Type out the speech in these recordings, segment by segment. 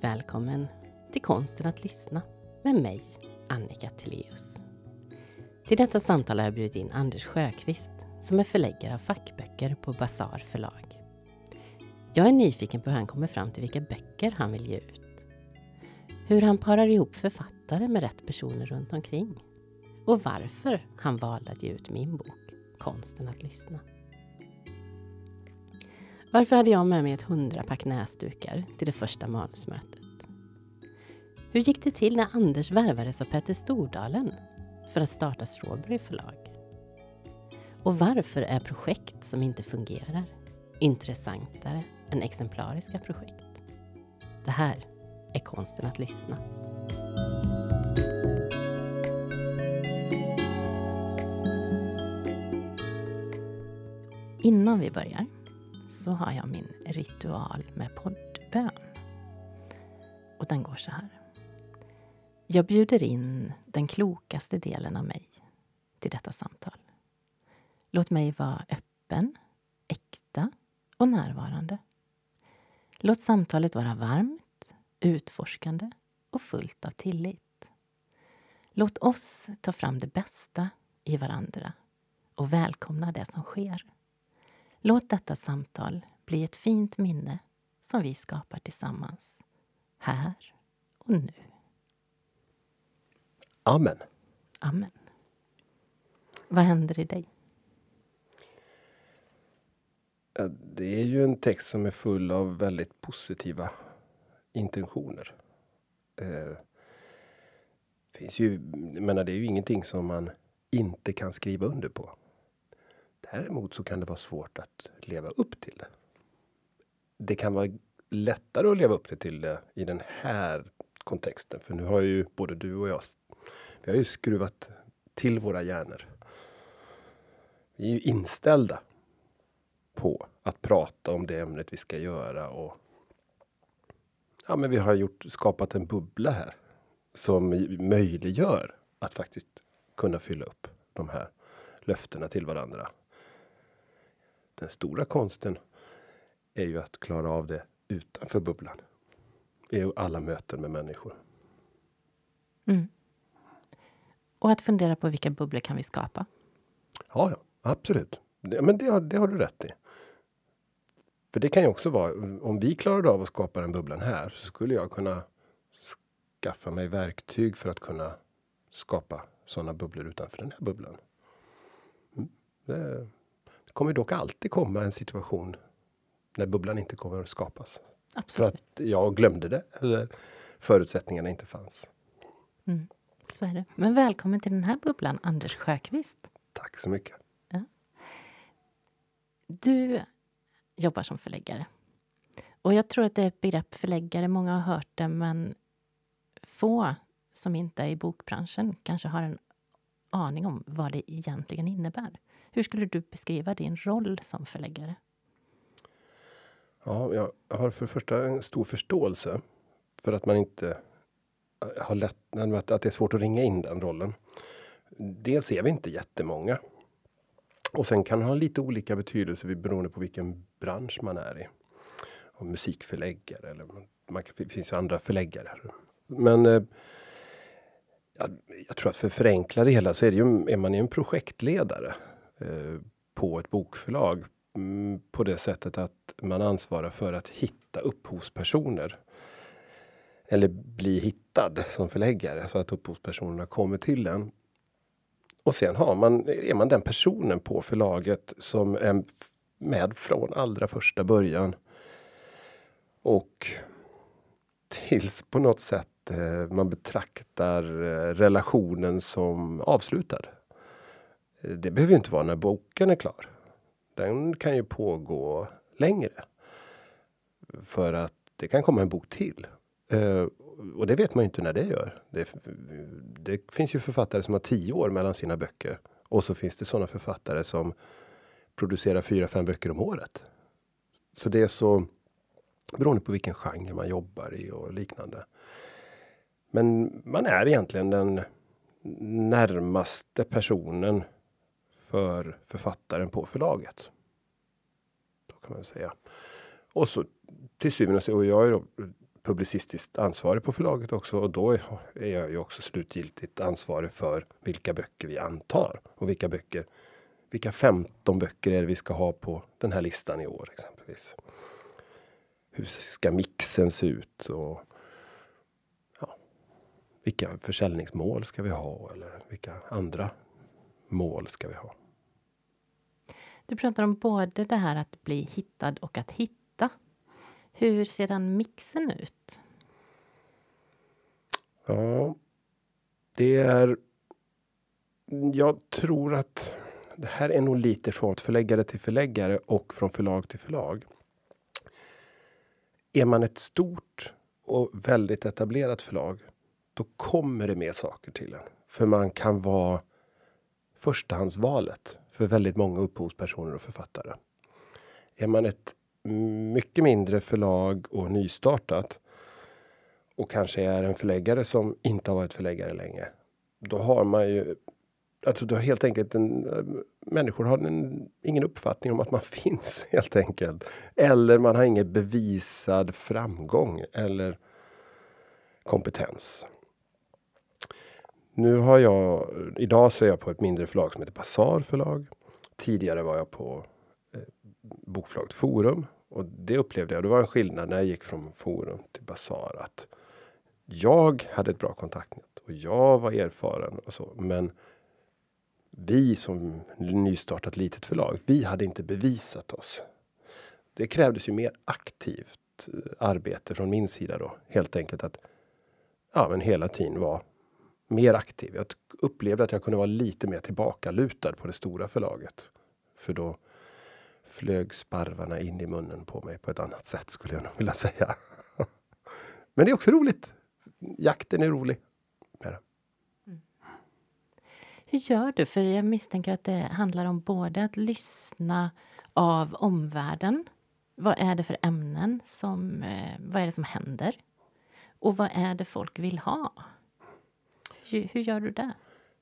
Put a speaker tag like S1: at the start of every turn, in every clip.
S1: Varmt välkommen till Konsten att lyssna med mig, Annika Tilléus. Till detta samtal har jag bjudit in Anders Sjöqvist som är förläggare av fackböcker på Bazar förlag. Jag är nyfiken på hur han kommer fram till vilka böcker han vill ge ut. Hur han parar ihop författare med rätt personer runt omkring. Och varför han valde att ge ut min bok Konsten att lyssna. Varför hade jag med mig ett hundrapack näsdukar till det första manusmötet? Hur gick det till när Anders värvades av Petter Stordalen för att starta Strawberry förlag? Och varför är projekt som inte fungerar intressantare än exemplariska projekt? Det här är konsten att lyssna. Innan vi börjar så har jag min ritual med poddbön. Och den går så här. Jag bjuder in den klokaste delen av mig till detta samtal. Låt mig vara öppen, äkta och närvarande. Låt samtalet vara varmt, utforskande och fullt av tillit. Låt oss ta fram det bästa i varandra och välkomna det som sker. Låt detta samtal bli ett fint minne som vi skapar tillsammans, här och nu.
S2: Amen.
S1: Amen. Vad händer i dig?
S2: Det är ju en text som är full av väldigt positiva intentioner. Eh, finns ju, menar, det är ju ingenting som man inte kan skriva under på. Däremot så kan det vara svårt att leva upp till det. Det kan vara lättare att leva upp till det i den här kontexten. För nu har ju både du och jag, vi har ju skruvat till våra hjärnor. Vi är ju inställda på att prata om det ämnet vi ska göra och ja, men vi har gjort, skapat en bubbla här som möjliggör att faktiskt kunna fylla upp de här löftena till varandra. Den stora konsten är ju att klara av det utanför bubblan. I alla möten med människor.
S1: Mm. Och att fundera på vilka bubblor kan vi skapa?
S2: Ja, ja absolut. Det, men det har, det har du rätt i. För det kan ju också vara, om vi klarade av att skapa den bubblan här så skulle jag kunna skaffa mig verktyg för att kunna skapa sådana bubblor utanför den här bubblan. Mm. Det, det kommer dock alltid komma en situation när bubblan inte kommer att skapas.
S1: Absolut.
S2: För att jag glömde det eller förutsättningarna inte fanns.
S1: Mm, så är det. Men välkommen till den här bubblan, Anders Sjöqvist.
S2: Tack så mycket. Ja.
S1: Du jobbar som förläggare. Och jag tror att det är ett begrepp förläggare, många har hört det, men få som inte är i bokbranschen kanske har en aning om vad det egentligen innebär. Hur skulle du beskriva din roll som förläggare?
S2: Ja, jag har för det första en stor förståelse för att man inte har lätt, att det är svårt att ringa in den rollen. Dels är vi inte jättemånga. Och sen kan det ha lite olika betydelse beroende på vilken bransch man är i. Och musikförläggare eller man, det finns ju andra förläggare. Men eh, jag, jag tror att för att förenkla det hela så är, det ju, är man ju en projektledare Eh, på ett bokförlag mm, på det sättet att man ansvarar för att hitta upphovspersoner. Eller bli hittad som förläggare så att upphovspersonerna kommer till en. Och sen har man, är man den personen på förlaget som är med från allra första början. Och tills på något sätt eh, man betraktar eh, relationen som avslutad. Det behöver inte vara när boken är klar. Den kan ju pågå längre. För att det kan komma en bok till. Eh, och det vet man ju inte när det gör. Det, det, finns ju författare som har tio år mellan sina böcker. Och så finns det sådana författare som producerar fyra, fem böcker om året. Så det är så beroende på vilken genre man jobbar i och liknande. Men man är egentligen den närmaste personen för författaren på förlaget. Då kan man säga. Och så till syvende och sist, och jag är publicistiskt ansvarig på förlaget också och då är jag ju också slutgiltigt ansvarig för vilka böcker vi antar och vilka böcker. Vilka 15 böcker är det vi ska ha på den här listan i år exempelvis. Hur ska mixen se ut och ja, vilka försäljningsmål ska vi ha eller vilka andra mål ska vi ha?
S1: Du pratar om både det här att bli hittad och att hitta. Hur ser den mixen ut?
S2: Ja, det är... Jag tror att det här är nog lite från förläggare till förläggare och från förlag till förlag. Är man ett stort och väldigt etablerat förlag, då kommer det med saker till en. För man kan vara förstahandsvalet för väldigt många upphovspersoner och författare. Är man ett mycket mindre förlag och nystartat och kanske är en förläggare som inte har varit förläggare länge. Då har man ju Alltså du har helt enkelt en, människor har en, ingen uppfattning om att man finns helt enkelt. Eller man har ingen bevisad framgång eller kompetens. Nu har jag, idag så är jag på ett mindre förlag som heter Basar förlag. Tidigare var jag på eh, bokförlaget Forum. Och det upplevde jag, det var en skillnad när jag gick från Forum till Basar. Att jag hade ett bra kontaktnät och jag var erfaren och så. Men vi som nystartat litet förlag, vi hade inte bevisat oss. Det krävdes ju mer aktivt eh, arbete från min sida då. Helt enkelt att ja, men hela tiden vara mer aktiv. Jag upplevde att jag kunde vara lite mer tillbakalutad på det stora förlaget. För då flög sparvarna in i munnen på mig på ett annat sätt skulle jag nog vilja säga. Men det är också roligt. Jakten är rolig. Mm.
S1: Hur gör du? För jag misstänker att det handlar om både att lyssna av omvärlden. Vad är det för ämnen som, eh, vad är det som händer? Och vad är det folk vill ha? Hur, gör du det?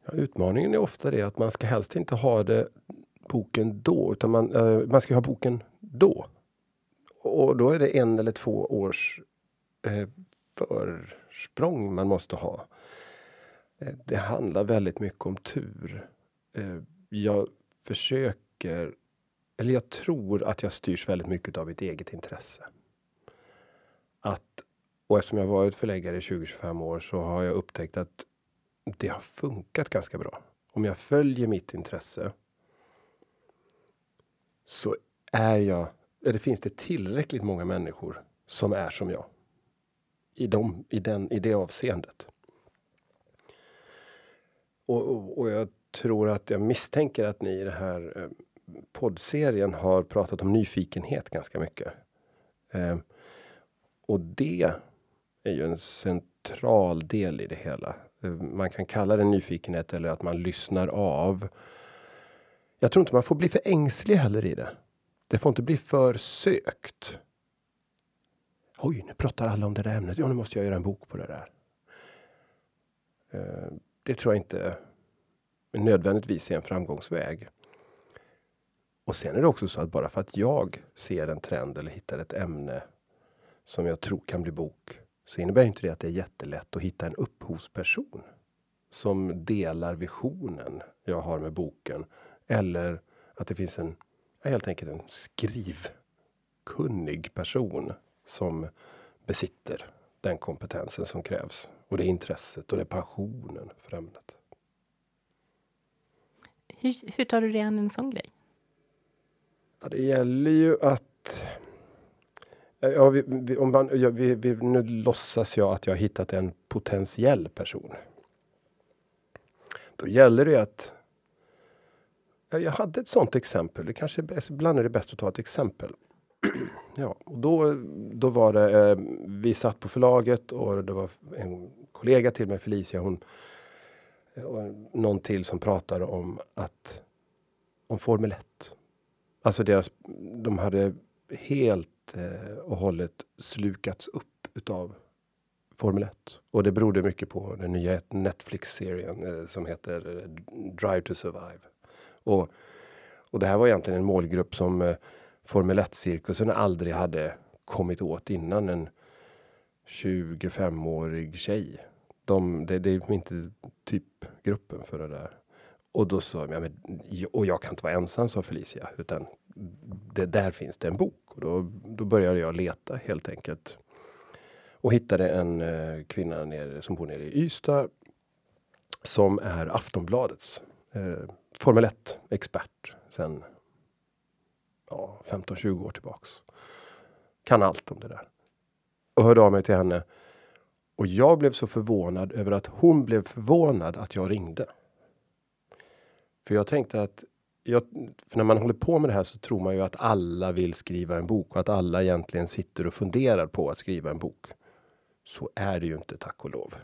S2: Ja, utmaningen är ofta det att man ska helst inte ha det boken då, utan man, eh, man ska ha boken då. Och då är det en eller två års eh, försprång man måste ha. Eh, det handlar väldigt mycket om tur. Eh, jag försöker, eller jag tror att jag styrs väldigt mycket av mitt eget intresse. Att, och eftersom jag varit förläggare i 20-25 år så har jag upptäckt att det har funkat ganska bra. Om jag följer mitt intresse så är jag, eller finns det tillräckligt många människor som är som jag. I, dem, i, den, i det avseendet. Och, och, och jag tror att jag misstänker att ni i den här eh, poddserien har pratat om nyfikenhet ganska mycket. Eh, och det är ju en central del i det hela. Eh, man kan kalla det nyfikenhet eller att man lyssnar av. Jag tror inte man får bli för ängslig heller i det. Det får inte bli för sökt. Oj, nu pratar alla om det där ämnet. Ja, nu måste jag göra en bok på det där. Eh, det tror jag inte nödvändigtvis är en framgångsväg. Och sen är det också så att bara för att jag ser en trend eller hittar ett ämne som jag tror kan bli bok så innebär inte det att det är jättelätt att hitta en upphovsperson som delar visionen jag har med boken. Eller att det finns en, helt enkelt en skrivkunnig person som besitter den kompetensen som krävs. Och det intresset och det passionen för ämnet.
S1: Hur, hur tar du dig an en sån grej?
S2: Ja, det gäller ju att Eh, ja, vi, vi, om man, ja, vi, vi, nu låtsas jag att jag har hittat en potentiell person. Då gäller det att... Jag hade ett sånt exempel. Det kanske är, ibland är det bäst att ta ett exempel. ja, och då, då var det... Eh, vi satt på förlaget och det var en kollega till mig, Felicia, hon eh, och någon till som pratade om att om Formel 1. Alltså deras, de hade helt Eh, och hållet slukats upp utav Formel 1. Och det berodde mycket på den nya Netflix-serien eh, som heter eh, Drive to Survive. Och, och det här var egentligen en målgrupp som eh, Formel 1-cirkusen aldrig hade kommit åt innan. En 25-årig tjej. De, det, det är inte typ gruppen för det där. Och då sa jag, men, och jag kan inte vara ensam, sa Felicia, utan det, där finns det en bok. Och då, då började jag leta helt enkelt. Och hittade en eh, kvinna nere, som bor nere i Ystad. Som är Aftonbladets eh, Formel 1 expert sen ja, 15-20 år tillbaks. Kan allt om det där. Och hörde av mig till henne. Och jag blev så förvånad över att hon blev förvånad att jag ringde. För jag tänkte att jag, när man håller på med det här så tror man ju att alla vill skriva en bok och att alla egentligen sitter och funderar på att skriva en bok. Så är det ju inte, tack och lov.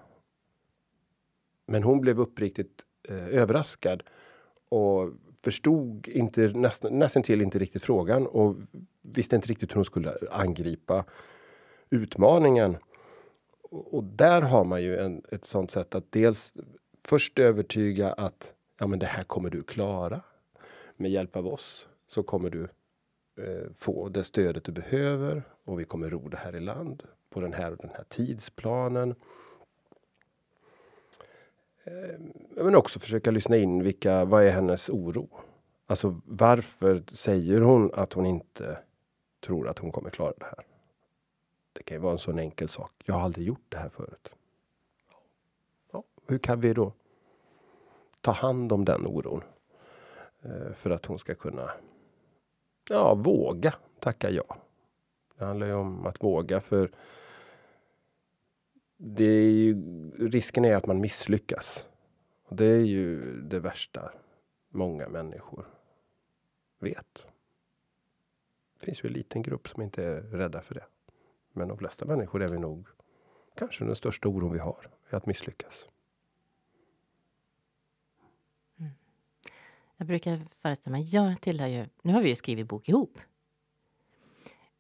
S2: Men hon blev uppriktigt eh, överraskad och förstod inte nästan, nästan till inte riktigt frågan och visste inte riktigt hur hon skulle angripa utmaningen. Och, och där har man ju en, ett sånt sätt att dels först övertyga att ja, men det här kommer du klara. Med hjälp av oss så kommer du eh, få det stödet du behöver och vi kommer ro det här i land på den här och den här tidsplanen. Eh, men också försöka lyssna in vilka, vad är hennes oro? Alltså varför säger hon att hon inte tror att hon kommer klara det här? Det kan ju vara en sån enkel sak. Jag har aldrig gjort det här förut. Ja, hur kan vi då ta hand om den oron? Eh, för att hon ska kunna ja, våga tacka ja. Det handlar ju om att våga för det är ju, risken är att man misslyckas. Och det är ju det värsta många människor vet. Det finns ju en liten grupp som inte är rädda för det. Men de flesta människor är vi nog kanske den största oron vi har, är att misslyckas.
S1: Jag brukar föreställa mig, jag tillhör ju, nu har vi ju skrivit bok ihop.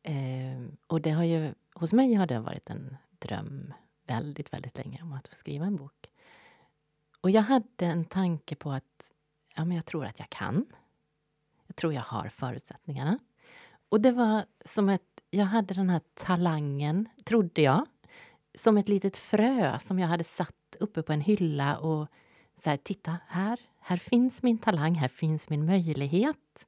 S1: Eh, och det har ju, hos mig har det varit en dröm väldigt, väldigt länge om att få skriva en bok. Och jag hade en tanke på att ja, men jag tror att jag kan. Jag tror jag har förutsättningarna. Och det var som ett... Jag hade den här talangen, trodde jag, som ett litet frö som jag hade satt uppe på en hylla och så här, titta här, här finns min talang, här finns min möjlighet.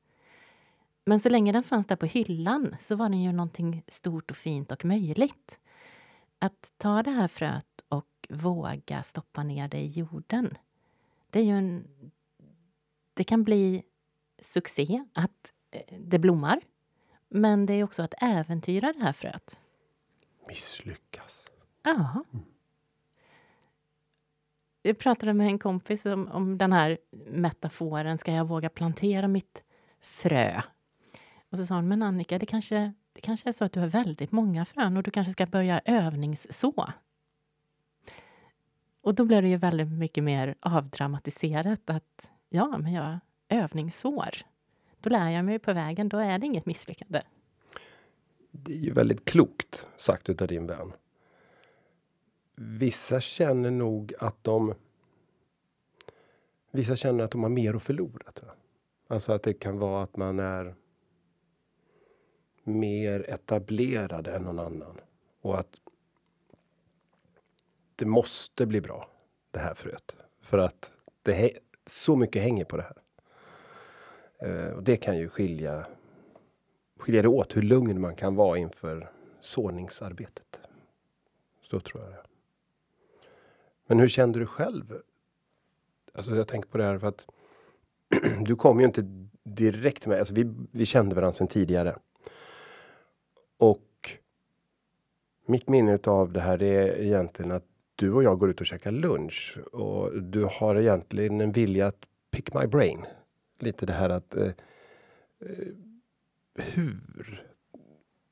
S1: Men så länge den fanns där på hyllan så var den ju någonting stort och fint och möjligt. Att ta det här fröet och våga stoppa ner det i jorden, det är ju en... Det kan bli succé, att eh, det blommar. Men det är också att äventyra det här fröet.
S2: Misslyckas.
S1: Ja. Mm. Jag pratade med en kompis om, om den här metaforen. Ska jag våga plantera mitt frö? Och så sa hon, men Annika, det kanske, det kanske är så att du har väldigt många frön och du kanske ska börja övningsså. Och då blev det ju väldigt mycket mer avdramatiserat att ja, men jag övningssår. Då lär jag mig på vägen, då är det inget misslyckande.
S2: Det är ju väldigt klokt sagt utav din vän. Vissa känner nog att de Vissa känner att de har mer att förlora. Tror jag. Alltså att det kan vara att man är mer etablerad än någon annan. Och att det måste bli bra, det här fröet. För att det så mycket hänger på det här. Eh, och det kan ju skilja, skilja det åt hur lugn man kan vara inför såningsarbetet. Så tror jag det. Men hur kände du själv? Alltså jag tänker på det här för att du kom ju inte direkt med, alltså vi, vi kände varandra sedan tidigare. Och mitt minne av det här är egentligen att du och jag går ut och käkar lunch och du har egentligen en vilja att pick my brain lite det här att eh, eh hur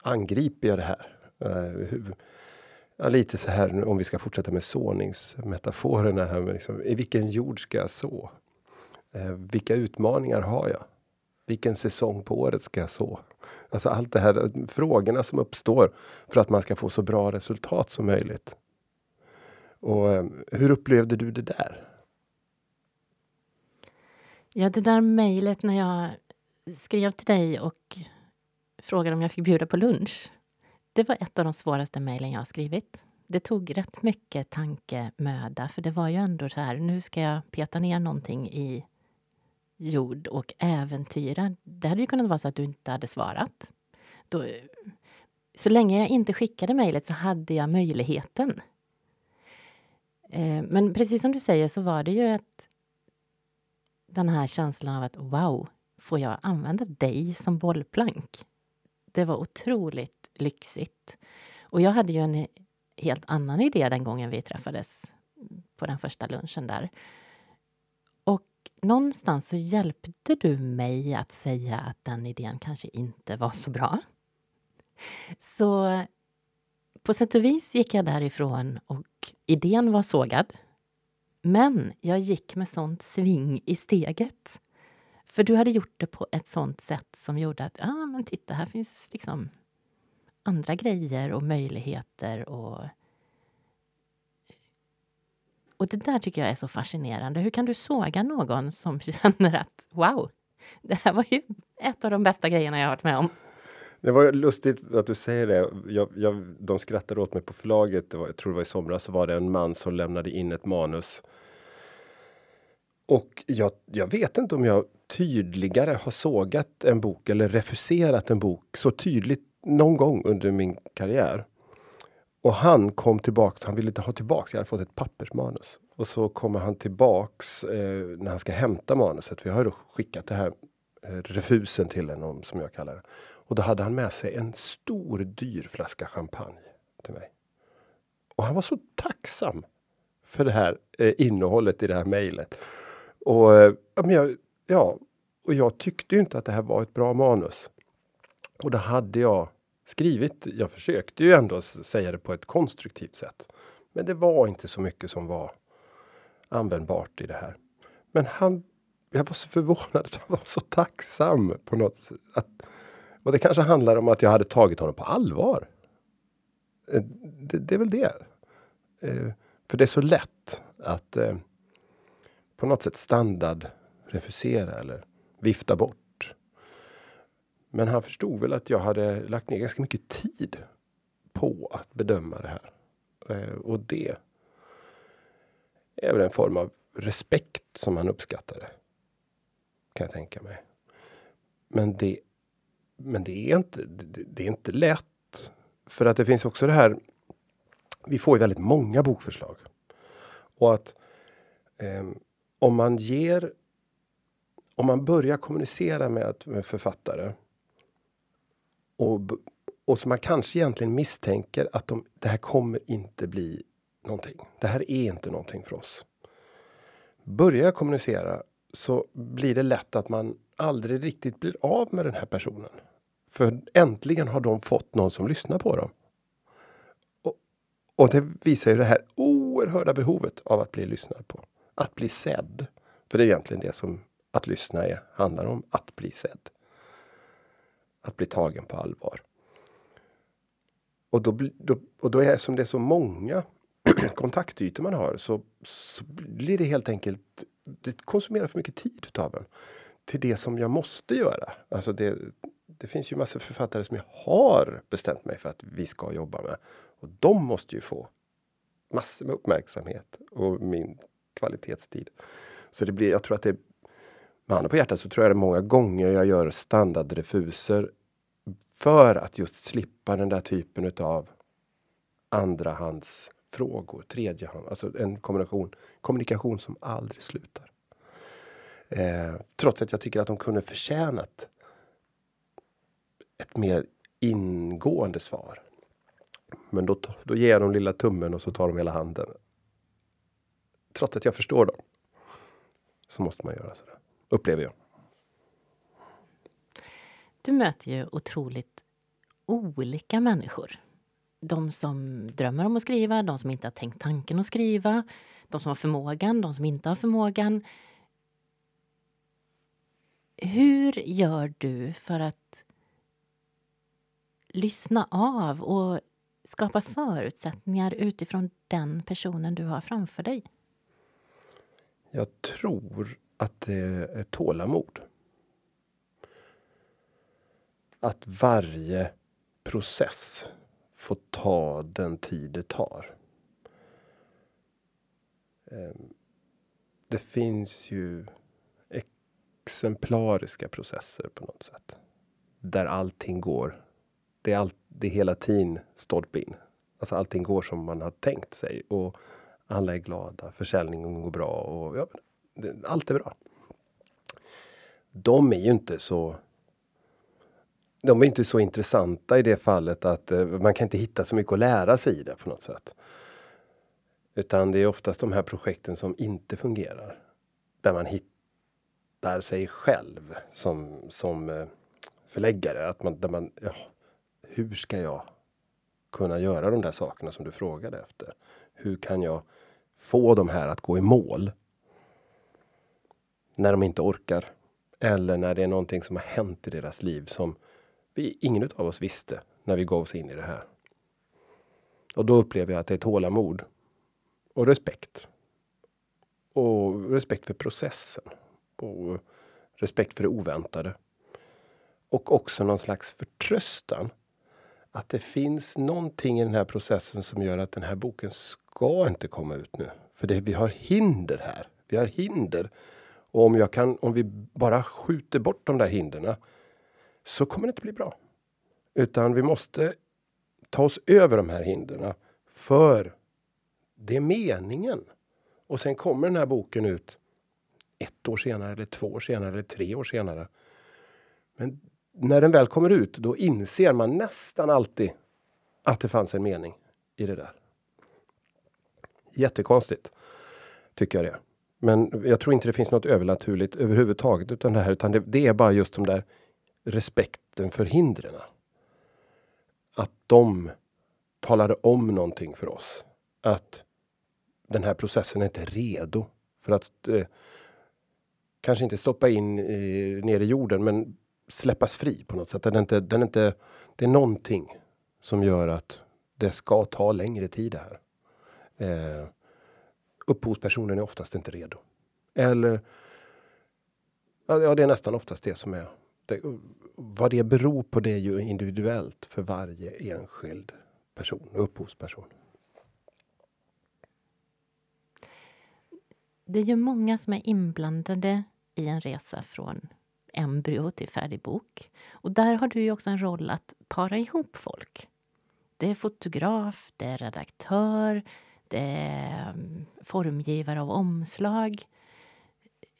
S2: angriper jag det här? Eh, hur, ja, lite så här om vi ska fortsätta med såningsmetaforerna här. liksom, I vilken jord ska jag så? Eh, vilka utmaningar har jag? Vilken säsong på året ska jag så? Alltså allt det här frågorna som uppstår för att man ska få så bra resultat som möjligt. Och eh, hur upplevde du det där?
S1: Ja, det där mejlet när jag skrev till dig och frågade om jag fick bjuda på lunch. Det var ett av de svåraste mejlen jag har skrivit. Det tog rätt mycket tankemöda, för det var ju ändå så här, nu ska jag peta ner någonting i jord och äventyra. Det hade ju kunnat vara så att du inte hade svarat. Då, så länge jag inte skickade mejlet så hade jag möjligheten. Eh, men precis som du säger så var det ju att den här känslan av att wow, får jag använda dig som bollplank? Det var otroligt lyxigt. Och jag hade ju en helt annan idé den gången vi träffades på den första lunchen där. Och någonstans så hjälpte du mig att säga att den idén kanske inte var så bra. Så på sätt och vis gick jag därifrån och idén var sågad. Men jag gick med sånt sving i steget. För du hade gjort det på ett sånt sätt som gjorde att, ja ah, men titta, här finns liksom andra grejer och möjligheter och och det där tycker jag är så fascinerande. Hur kan du såga någon som känner att wow, det här var ju ett av de bästa grejerna jag har varit med om?
S2: Det var lustigt att du säger det. Jag, jag, de skrattade åt mig på förlaget. Det var, jag tror det var i somras. Så var det en man som lämnade in ett manus. Och jag, jag vet inte om jag tydligare har sågat en bok eller refuserat en bok så tydligt någon gång under min karriär. Och han kom tillbaks. Han ville inte ha tillbaks. Jag hade fått ett pappersmanus och så kommer han tillbaks eh, när han ska hämta manuset. För jag har då skickat det här eh, refusen till honom som jag kallar det. Och då hade han med sig en stor dyr flaska champagne till mig. Och han var så tacksam för det här eh, innehållet i det här mejlet. Och, eh, men jag, ja, och jag tyckte inte att det här var ett bra manus. Och då hade jag skrivit. Jag försökte ju ändå säga det på ett konstruktivt sätt. Men det var inte så mycket som var användbart i det här. Men han, jag var så förvånad, han var så tacksam på något sätt. Att, och det kanske handlar om att jag hade tagit honom på allvar. Eh, det, det är väl det. Eh, för det är så lätt att eh, på något sätt standard refusera eller vifta bort. Men han förstod väl att jag hade lagt ner ganska mycket tid på att bedöma det här. Eh, och det är väl en form av respekt som han uppskattade. Kan jag tänka mig. Men det, men det, är, inte, det, det är inte lätt. För att det finns också det här. Vi får ju väldigt många bokförslag. Och att eh, om man ger om man börjar kommunicera med, med författare och, och som man kanske egentligen misstänker att de, det här kommer inte bli någonting. Det här är inte någonting för oss. Börjar jag kommunicera så blir det lätt att man aldrig riktigt blir av med den här personen. För äntligen har de fått någon som lyssnar på dem. Och, och det visar ju det här oerhörda behovet av att bli lyssnad på. Att bli sedd. För det är egentligen det som att lyssna är, handlar om. Att bli sedd. Att bli tagen på allvar. Och då, då, och då är det som det är så många kontaktytor man har så, så blir det helt enkelt, det konsumerar för mycket tid utav en. Till det som jag måste göra. Alltså det, det finns ju massor författare som jag har bestämt mig för att vi ska jobba med. Och de måste ju få massor med uppmärksamhet och min kvalitetstid. Så det blir, jag tror att det med handen på hjärtat så tror jag det är många gånger jag gör standardrefuser för att just slippa den där typen av andrahandsfrågor, tredjehand, alltså en kombination, kommunikation som aldrig slutar. Eh, trots att jag tycker att de kunde förtjänat ett mer ingående svar. Men då, då ger jag dem lilla tummen och så tar de hela handen. Trots att jag förstår dem. Så måste man göra sådär, upplever jag.
S1: Du möter ju otroligt olika människor de som drömmer om att skriva, de som inte har tänkt tanken att skriva, de som har förmågan, de som inte har förmågan. Hur gör du för att lyssna av och skapa förutsättningar utifrån den personen du har framför dig?
S2: Jag tror att det är tålamod. Att varje process får ta den tid det tar. Ehm, det finns ju exemplariska processer på något sätt. Där allting går. Det är, all, det är hela tiden stolpe in. Alltså allting går som man har tänkt sig och alla är glada. Försäljningen går bra och ja, det, allt är bra. De är ju inte så de är inte så intressanta i det fallet att eh, man kan inte hitta så mycket att lära sig i det på något sätt. Utan det är oftast de här projekten som inte fungerar. Där man hittar sig själv som, som eh, förläggare. Att man, där man, ja, hur ska jag kunna göra de där sakerna som du frågade efter? Hur kan jag få de här att gå i mål? När de inte orkar. Eller när det är någonting som har hänt i deras liv som vi, ingen av oss visste när vi gav oss in i det här. Och då upplever jag att det är tålamod och respekt. Och respekt för processen. Och respekt för det oväntade. Och också någon slags förtröstan. Att det finns någonting i den här processen som gör att den här boken ska inte komma ut nu. För det, vi har hinder här. Vi har hinder. Och om, jag kan, om vi bara skjuter bort de där hindren så kommer det inte bli bra. Utan vi måste ta oss över de här hindren för det är meningen. Och sen kommer den här boken ut ett år senare, eller två år senare, eller tre år senare. Men när den väl kommer ut, då inser man nästan alltid att det fanns en mening i det där. Jättekonstigt, tycker jag det. Men jag tror inte det finns något övernaturligt överhuvudtaget utan det här, utan det, det är bara just de där respekten för hindren. Att de talade om någonting för oss. Att den här processen är inte redo för att eh, kanske inte stoppa in i, ner i jorden, men släppas fri på något sätt. Den är inte, den är inte, det är någonting som gör att det ska ta längre tid det här. Eh, upphovspersonen är oftast inte redo. Eller ja, det är nästan oftast det som är det, vad det beror på det är ju individuellt för varje enskild person, upphovsperson.
S1: Det är ju många som är inblandade i en resa från embryo till färdig bok. Och där har du ju också en roll att para ihop folk. Det är fotograf, det är redaktör, det är mm, formgivare av omslag.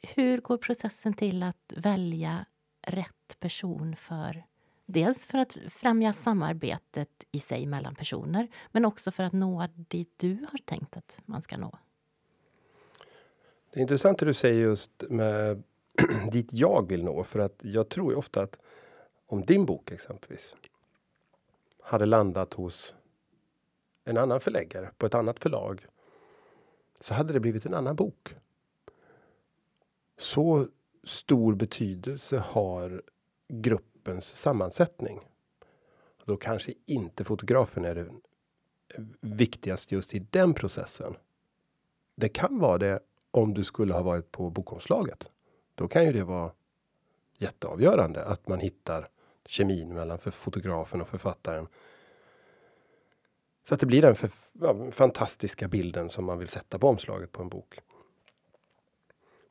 S1: Hur går processen till att välja rätt person för Dels för att främja samarbetet i sig mellan personer men också för att nå dit du har tänkt att man ska nå.
S2: Det är intressant det du säger just med dit jag vill nå för att jag tror ju ofta att om din bok exempelvis hade landat hos en annan förläggare på ett annat förlag så hade det blivit en annan bok. Så stor betydelse har gruppens sammansättning. Då kanske inte fotografen är det viktigast just i den processen. Det kan vara det om du skulle ha varit på bokomslaget. Då kan ju det vara jätteavgörande att man hittar kemin mellan för fotografen och författaren. Så att det blir den för, fantastiska bilden som man vill sätta på omslaget på en bok.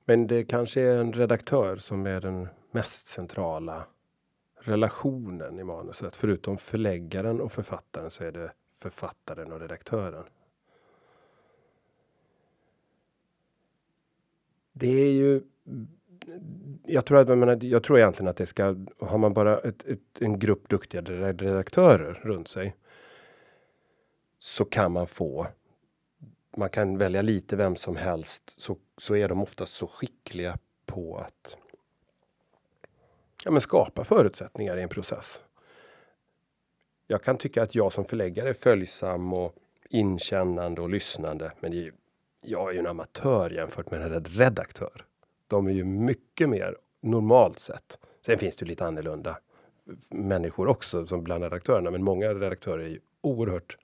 S2: Men det kanske är en redaktör som är den mest centrala relationen i manuset. Förutom förläggaren och författaren så är det författaren och redaktören. Det är ju jag tror, att, jag, menar, jag tror egentligen att det ska, har man bara ett, ett, en grupp duktiga redaktörer runt sig. Så kan man få man kan välja lite vem som helst så, så är de oftast så skickliga på att ja, men skapa förutsättningar i en process. Jag kan tycka att jag som förläggare är följsam och inkännande och lyssnande. Men är, jag är ju en amatör jämfört med en redaktör. De är ju mycket mer normalt sett. Sen finns det ju lite annorlunda människor också som bland redaktörerna, men många redaktörer är ju oerhört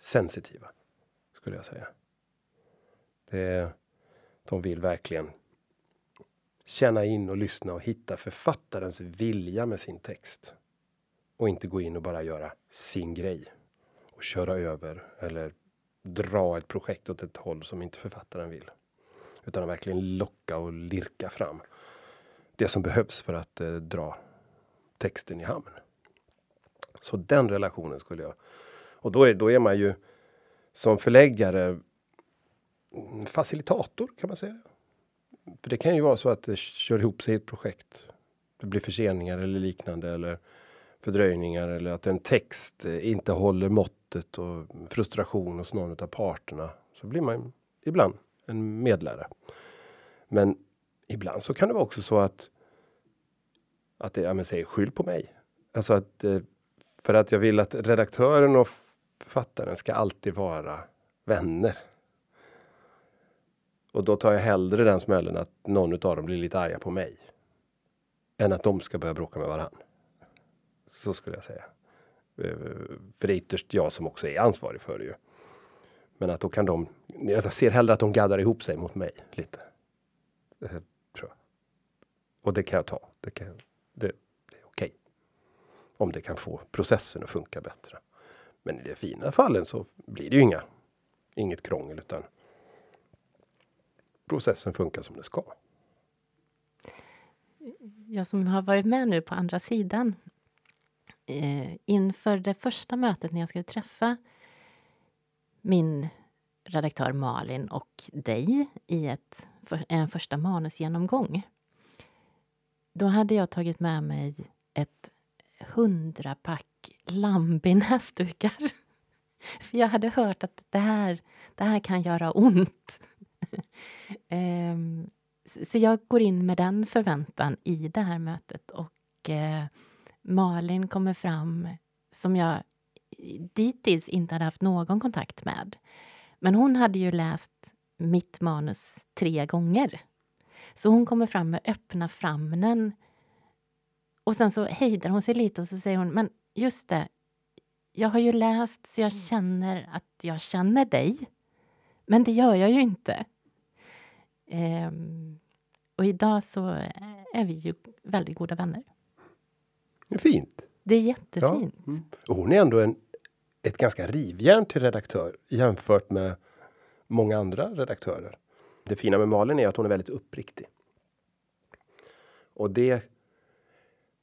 S2: sensitiva skulle jag säga. Det, de vill verkligen känna in och lyssna och hitta författarens vilja med sin text. och inte gå in och bara göra sin grej och köra över eller dra ett projekt åt ett håll som inte författaren vill. Utan att verkligen locka och lirka fram det som behövs för att eh, dra texten i hamn. Så den relationen skulle jag... Och då är, då är man ju som förläggare facilitator kan man säga. För det kan ju vara så att det kör ihop sig i ett projekt. Det blir förseningar eller liknande eller fördröjningar eller att en text eh, inte håller måttet och frustration hos någon av parterna. Så blir man ibland en medlare. Men ibland så kan det vara också så att att det, ja men säg skyll på mig. Alltså att eh, för att jag vill att redaktören och författaren ska alltid vara vänner. Och då tar jag hellre den smällen att någon av dem blir lite arga på mig. Än att de ska börja bråka med varann. Så skulle jag säga. Eh, för det är ytterst jag som också är ansvarig för det ju. Men att då kan de, jag ser hellre att de gaddar ihop sig mot mig lite. Det, tror jag. Och det kan jag ta. Det, kan, det, det är okej. Okay. Om det kan få processen att funka bättre. Men i de fina fallen så blir det ju inga, inget krångel utan processen funkar som det ska.
S1: Jag som har varit med nu på andra sidan. Eh, inför det första mötet när jag skulle träffa min redaktör Malin och dig i ett, en första manusgenomgång. Då hade jag tagit med mig ett hundrapack Lambi-näsdukar. För jag hade hört att det här, det här kan göra ont. um, så jag går in med den förväntan i det här mötet och uh, Malin kommer fram som jag dittills inte hade haft någon kontakt med. Men hon hade ju läst mitt manus tre gånger. Så hon kommer fram med öppna famnen. Och sen så hejdar hon sig lite och så säger hon, men just det, jag har ju läst så jag känner att jag känner dig. Men det gör jag ju inte. Ehm, och idag så är vi ju väldigt goda vänner.
S2: Det är fint.
S1: Det är jättefint. Ja.
S2: Mm. Och hon är ändå en, ett ganska rivjärn till redaktör jämfört med många andra redaktörer. Det fina med Malin är att hon är väldigt uppriktig. Och det.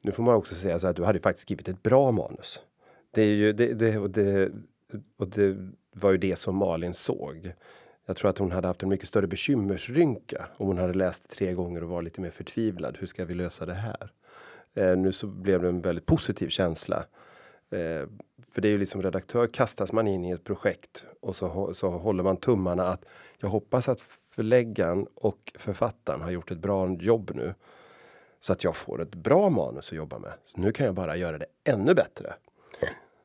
S2: Nu får man också säga så att du hade faktiskt skrivit ett bra manus. Det är ju det, det, och det, och det var ju det som Malin såg. Jag tror att hon hade haft en mycket större bekymmersrynka om hon hade läst tre gånger och var lite mer förtvivlad. Hur ska vi lösa det här? Eh, nu så blev det en väldigt positiv känsla. Eh, för det är ju liksom redaktör kastas man in i ett projekt och så, så håller man tummarna att jag hoppas att förläggaren och författaren har gjort ett bra jobb nu. Så att jag får ett bra manus att jobba med. Så nu kan jag bara göra det ännu bättre.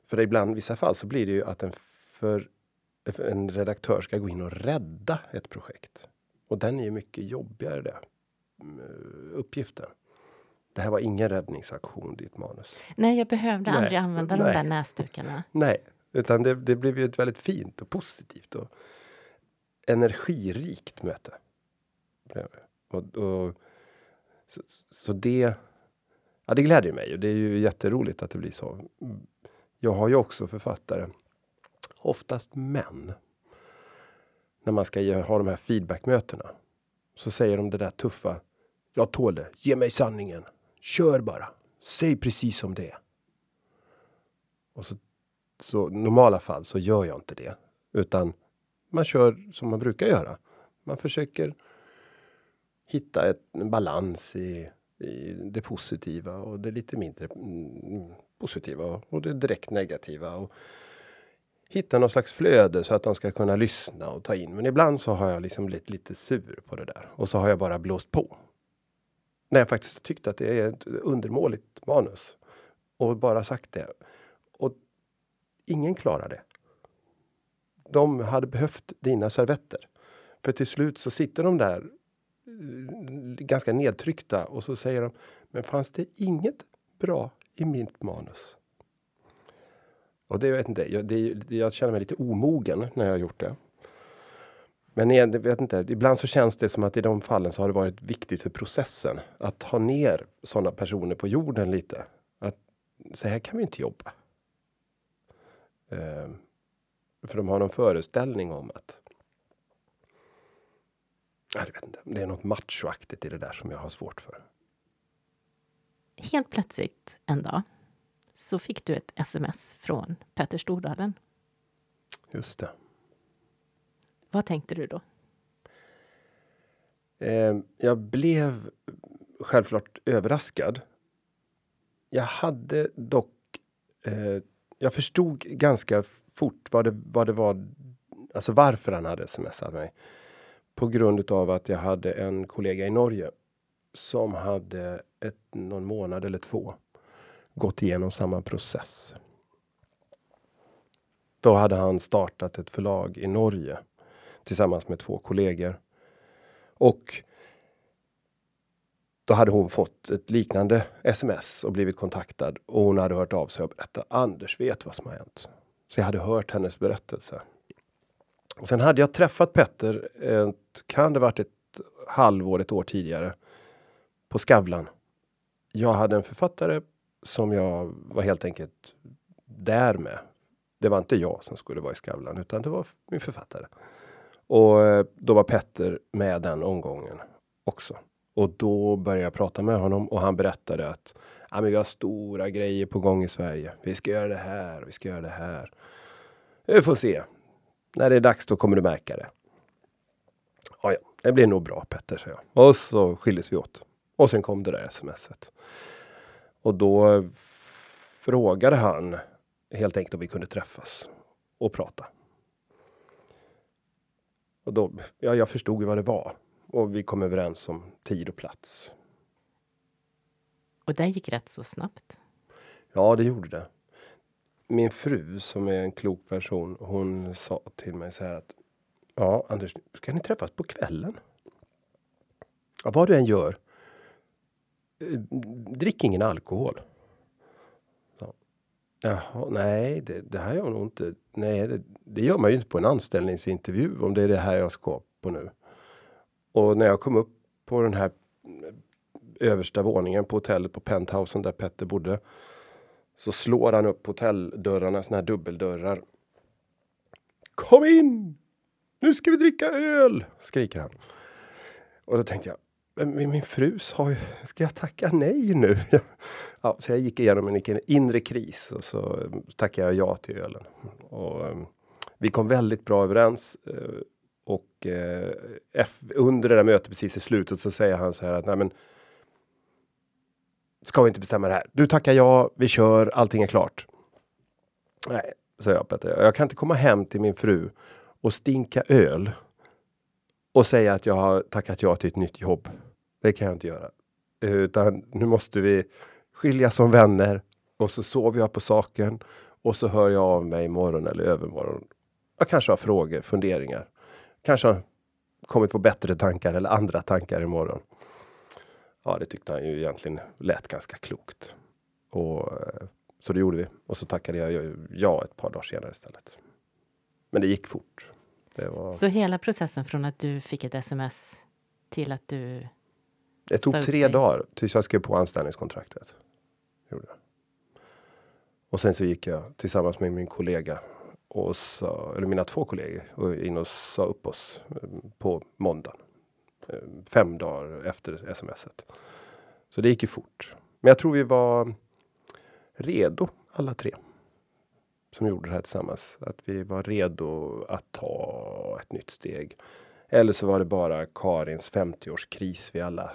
S2: För ibland, i vissa fall, så blir det ju att en, för, en redaktör ska gå in och rädda ett projekt. Och den är ju mycket jobbigare det. Mm, uppgiften. Det här var ingen räddningsaktion, ditt manus.
S1: Nej, jag behövde Nej. aldrig använda Nej. de där näsdukarna.
S2: Nej, utan det, det blev ju ett väldigt fint och positivt och energirikt möte. Och, och så, så, det, ja, det gläder mig och det är ju jätteroligt att det blir så. Jag har ju också författare, oftast män. När man ska ge, ha de här feedbackmötena så säger de det där tuffa. Jag tål det. Ge mig sanningen. Kör bara. Säg precis som det är. Och så, så normala fall så gör jag inte det utan man kör som man brukar göra. Man försöker hitta ett, en balans i, i det positiva och det lite mindre mm, positiva och det direkt negativa. Och hitta någon slags flöde så att de ska kunna lyssna och ta in. Men ibland så har jag liksom blivit lite sur på det där och så har jag bara blåst på. När jag faktiskt tyckte att det är ett undermåligt manus och bara sagt det. Och ingen klarar det. De hade behövt dina servetter. För till slut så sitter de där eh, ganska nedtryckta och så säger de, men fanns det inget bra i mitt manus? Och det jag vet inte, jag, det, jag känner mig lite omogen när jag har gjort det. Men jag vet inte, ibland så känns det som att i de fallen så har det varit viktigt för processen att ha ner sådana personer på jorden lite. Att så här kan vi inte jobba. Eh, för de har någon föreställning om att jag vet inte, det är något machoaktigt i det där som jag har svårt för.
S1: Helt plötsligt en dag så fick du ett sms från Petter Stordalen.
S2: Just det.
S1: Vad tänkte du då?
S2: Eh, jag blev självklart överraskad. Jag hade dock... Eh, jag förstod ganska fort vad det, vad det var, alltså varför han hade smsat mig. På grund av att jag hade en kollega i Norge som hade ett, någon månad eller två gått igenom samma process. Då hade han startat ett förlag i Norge tillsammans med två kollegor. Och då hade hon fått ett liknande sms och blivit kontaktad och hon hade hört av sig och berättat. Anders vet vad som har hänt. Så jag hade hört hennes berättelse. Och sen hade jag träffat Petter, ett, kan det varit ett halvår, ett år tidigare, på Skavlan. Jag hade en författare som jag var helt enkelt där med. Det var inte jag som skulle vara i Skavlan, utan det var min författare. Och eh, då var Petter med den omgången också. Och då började jag prata med honom och han berättade att ja, men vi har stora grejer på gång i Sverige. Vi ska göra det här och vi ska göra det här. Vi får se. När det är dags, då kommer du märka det. Ja, ja, det blir nog bra Petter, säger jag. Och så skildes vi åt. Och sen kom det där smset. Och då frågade han helt enkelt om vi kunde träffas och prata. Och då, ja, jag förstod ju vad det var och vi kom överens om tid och plats.
S1: Och det gick rätt så snabbt.
S2: Ja, det gjorde det. Min fru som är en klok person, hon sa till mig så här att Ja, Anders, ska ni träffas på kvällen? Ja, vad du än gör. Eh, drick ingen alkohol. Jaha, nej, det, det här gör jag nog inte. Nej, det, det, gör man ju inte på en anställningsintervju om det är det här jag ska på nu. Och när jag kom upp på den här eh, översta våningen på hotellet på penthousen där Petter bodde. Så slår han upp hotelldörrarna, såna här dubbeldörrar. Kom in! Nu ska vi dricka öl! skriker han. Och då tänkte jag, min fru sa ju, ska jag tacka nej nu? ja, så jag gick igenom en inre kris och så eh, tackade jag ja till ölen. Och, um, vi kom väldigt bra överens. Uh, och eh, under det där mötet precis i slutet så säger han så här att nej men. Ska vi inte bestämma det här? Du tackar ja, vi kör, allting är klart. Nej, sa jag Petter. Jag kan inte komma hem till min fru och stinka öl. Och säga att jag har tackat ja till ett nytt jobb. Det kan jag inte göra. Utan nu måste vi skiljas som vänner. Och så sover jag på saken. Och så hör jag av mig imorgon eller övermorgon. Jag kanske har frågor, funderingar kanske har kommit på bättre tankar eller andra tankar imorgon. Ja, det tyckte han ju egentligen lät ganska klokt. Och, eh, så det gjorde vi. Och så tackade jag ja ett par dagar senare istället. Men det gick fort. Det
S1: var... Så hela processen från att du fick ett sms till att du...
S2: Det tog tre dig. dagar tills jag skrev på anställningskontraktet. Gjorde Och sen så gick jag tillsammans med min kollega och sa, eller mina två kollegor, och in och sa upp oss eh, på måndagen. Eh, fem dagar efter smset. Så det gick ju fort. Men jag tror vi var redo alla tre. Som gjorde det här tillsammans. Att vi var redo att ta ett nytt steg. Eller så var det bara Karins 50-årskris vi alla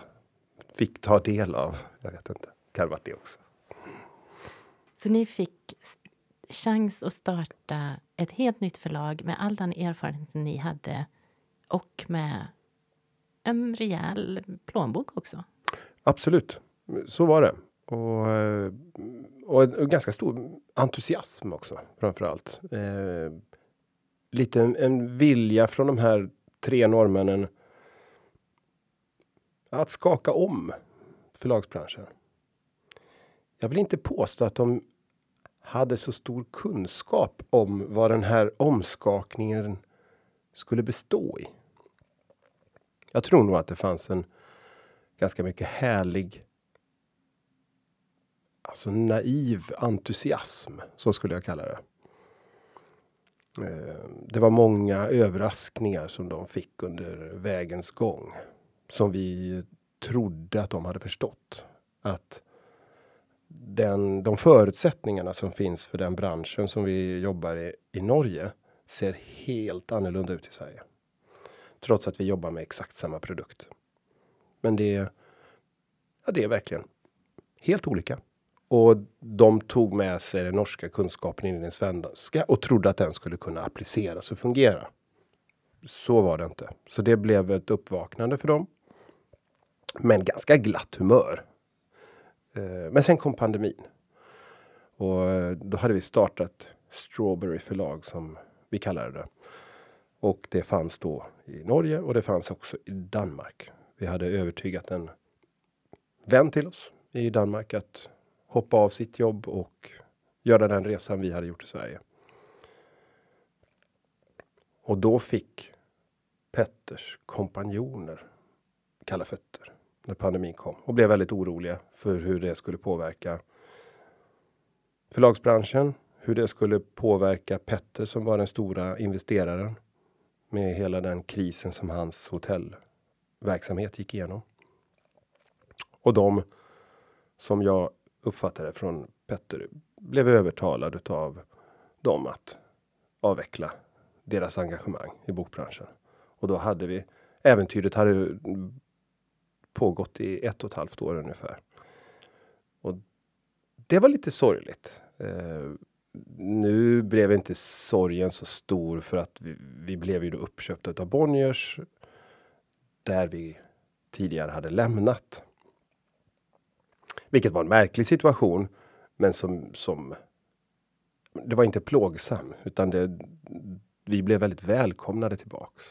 S2: fick ta del av. Jag vet inte. Kan det varit det också.
S1: Så ni fick chans att starta ett helt nytt förlag med all den erfarenhet ni hade och med en rejäl plånbok också.
S2: Absolut, så var det. Och, eh, och en, ganska stor entusiasm också, framför allt. Eh, lite en, en vilja från de här tre norrmännen att skaka om förlagsbranschen. Jag vill inte påstå att de hade så stor kunskap om vad den här omskakningen skulle bestå i. Jag tror nog att det fanns en ganska mycket härlig alltså naiv entusiasm, så skulle jag kalla det. Eh, det var många överraskningar som de fick under vägens gång. Som vi trodde att de hade förstått. Att den, de förutsättningarna som finns för den branschen som vi jobbar i, i Norge ser helt annorlunda ut i Sverige. Trots att vi jobbar med exakt samma produkt. Men det, ja, det är verkligen helt olika. Och de tog med sig den norska kunskapen in i den svenska och trodde att den skulle kunna appliceras och fungera. Så var det inte. Så det blev ett uppvaknande för dem. Men ganska glatt humör. Eh, men sen kom pandemin. Och eh, då hade vi startat Strawberry förlag som vi kallade det. Och det fanns då i Norge och det fanns också i Danmark. Vi hade övertygat en vän till oss i Danmark att hoppa av sitt jobb och göra den resan vi hade gjort i Sverige. Och då fick Petters kompanjoner kalla fötter när pandemin kom och blev väldigt oroliga för hur det skulle påverka förlagsbranschen, hur det skulle påverka Petter som var den stora investeraren med hela den krisen som hans hotellverksamhet gick igenom. Och de som jag uppfattade från Petter blev övertalad av dem att avveckla deras engagemang i bokbranschen. Och då hade vi äventyret hade pågått i ett och ett halvt år ungefär. Och det var lite sorgligt. Eh, nu blev inte sorgen så stor för att vi, vi blev ju då uppköpta av Bonniers. Där vi tidigare hade lämnat. Vilket var en märklig situation, men som som. Det var inte plågsam utan det. Vi blev väldigt välkomnade tillbaks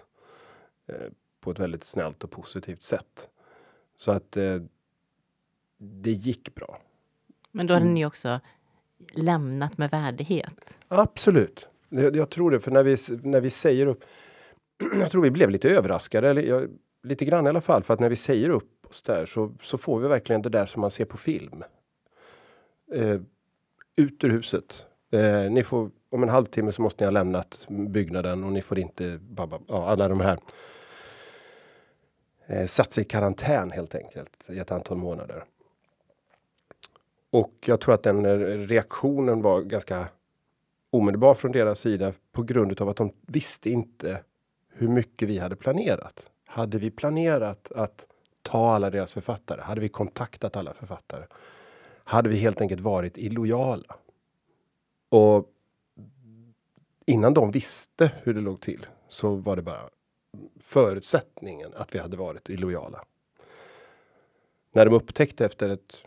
S2: eh, på ett väldigt snällt och positivt sätt. Så att eh, det gick bra.
S1: Men då hade mm. ni också lämnat med värdighet?
S2: Absolut. Jag, jag tror det, för när vi, när vi säger upp. jag tror vi blev lite överraskade, eller jag, lite grann i alla fall, för att när vi säger upp oss där så, så får vi verkligen det där som man ser på film. Eh, ut ur huset. Eh, ni får, om en halvtimme så måste ni ha lämnat byggnaden och ni får inte, babba, ja, alla de här eh, satt sig i karantän helt enkelt i ett antal månader. Och jag tror att den eh, reaktionen var ganska omedelbar från deras sida på grund av att de visste inte hur mycket vi hade planerat. Hade vi planerat att ta alla deras författare? Hade vi kontaktat alla författare? Hade vi helt enkelt varit illojala? Och innan de visste hur det låg till så var det bara förutsättningen att vi hade varit illojala. När de upptäckte efter ett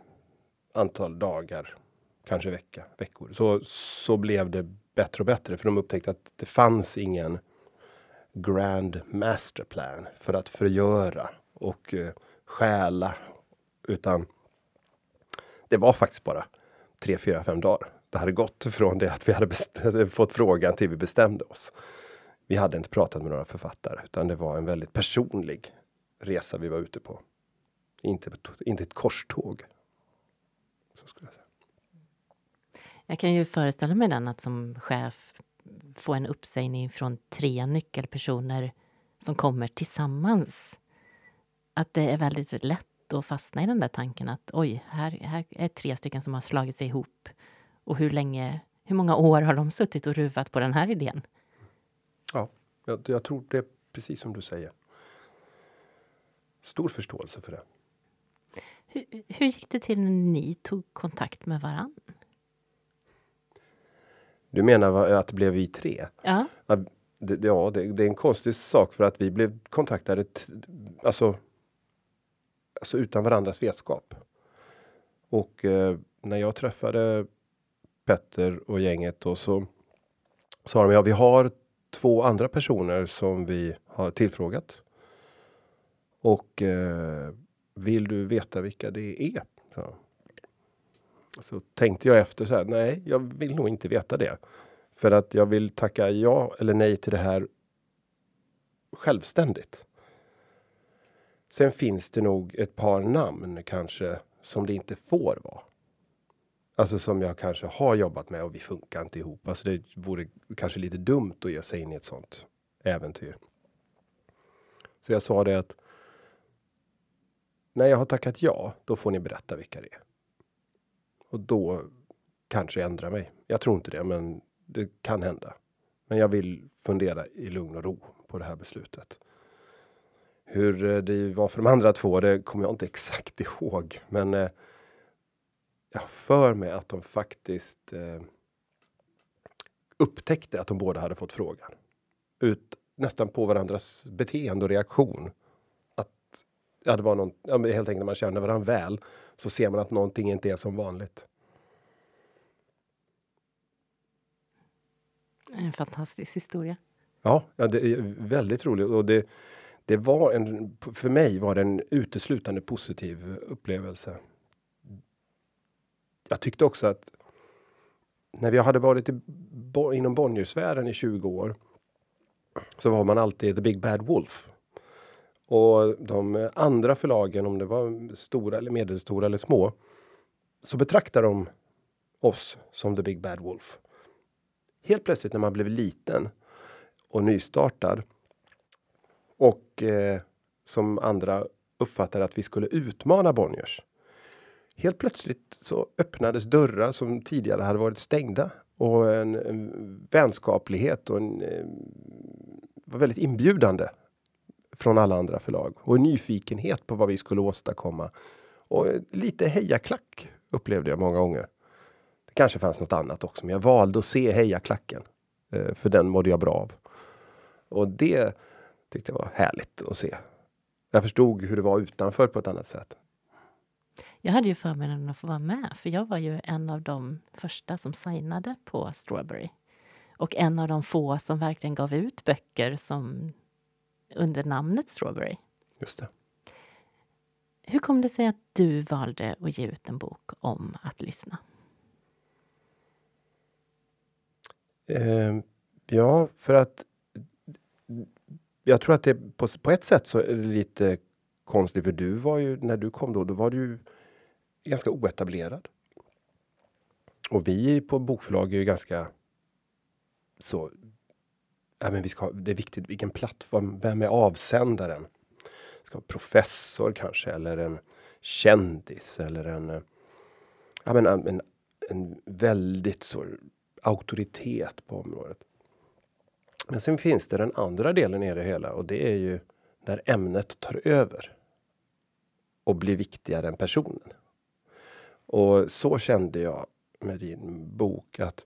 S2: antal dagar, kanske vecka, veckor, så, så blev det bättre och bättre för de upptäckte att det fanns ingen grand masterplan för att förgöra och eh, stjäla, utan det var faktiskt bara tre, fyra, fem dagar. Det hade gått från det att vi hade fått frågan till vi bestämde oss. Vi hade inte pratat med några författare, utan det var en väldigt personlig resa vi var ute på. Inte, inte ett korståg. Så skulle jag, säga.
S1: jag kan ju föreställa mig den att som chef få en uppsägning från tre nyckelpersoner som kommer tillsammans. Att det är väldigt lätt att fastna i den där tanken att oj, här, här är tre stycken som har slagit sig ihop. Och hur länge, hur många år har de suttit och ruvat på den här idén?
S2: Ja, jag, jag tror det är precis som du säger. Stor förståelse för det.
S1: Hur, hur gick det till när ni tog kontakt med varann?
S2: Du menar att det blev vi tre?
S1: Ja.
S2: Ja, det, ja, det, det är en konstig sak för att vi blev kontaktade alltså, alltså utan varandras vetskap. Och eh, när jag träffade Petter och gänget då så sa de ja, vi har två andra personer som vi har tillfrågat. Och eh, vill du veta vilka det är? Så. Så tänkte jag efter så här. Nej, jag vill nog inte veta det. För att jag vill tacka ja eller nej till det här självständigt. Sen finns det nog ett par namn kanske som det inte får vara. Alltså som jag kanske har jobbat med och vi funkar inte ihop. Alltså det vore kanske lite dumt att ge sig in i ett sånt äventyr. Så jag sa det att. När jag har tackat ja, då får ni berätta vilka det är. Och då kanske jag ändrar mig. Jag tror inte det, men det kan hända. Men jag vill fundera i lugn och ro på det här beslutet. Hur eh, det var för de andra två, det kommer jag inte exakt ihåg, men. Eh, jag för mig att de faktiskt. Eh, upptäckte att de båda hade fått frågan ut nästan på varandras beteende och reaktion. Att ja, det var någon, ja, helt enkelt när man känner varandra väl så ser man att någonting inte är som vanligt.
S1: En fantastisk historia.
S2: Ja, ja det är väldigt roligt och det, det var en, för mig var det en uteslutande positiv upplevelse. Jag tyckte också att när vi hade varit i, inom Bonniersfären i 20 år så var man alltid the big bad wolf. Och de andra förlagen, om det var stora eller medelstora eller små, så betraktar de oss som the big bad wolf. Helt plötsligt när man blev liten och nystartad och eh, som andra uppfattade att vi skulle utmana Bonniers. Helt plötsligt så öppnades dörrar som tidigare hade varit stängda och en, en vänskaplighet och en eh, var väldigt inbjudande från alla andra förlag och en nyfikenhet på vad vi skulle åstadkomma. Och lite hejaklack upplevde jag många gånger. Det kanske fanns något annat också, men jag valde att se hejaklacken. Eh, för den mådde jag bra av. Och det tyckte jag var härligt att se. Jag förstod hur det var utanför på ett annat sätt.
S1: Jag hade ju förmånen att få vara med, för jag var ju en av de första som signade på Strawberry. Och en av de få som verkligen gav ut böcker som under namnet Strawberry.
S2: Just det.
S1: Hur kom det sig att du valde att ge ut en bok om att lyssna?
S2: Eh, ja, för att jag tror att det på, på ett sätt så är det lite konstigt, för du var ju när du kom då, då var du ganska oetablerad. Och vi på bokförlag är ju ganska så. Ja, men vi ska, det är viktigt vilken plattform, vem är avsändaren? Ska professor kanske eller en kändis eller en, ja, men en, en väldigt så auktoritet på området. Men sen finns det den andra delen i det hela och det är ju när ämnet tar över. Och blir viktigare än personen. Och så kände jag med din bok att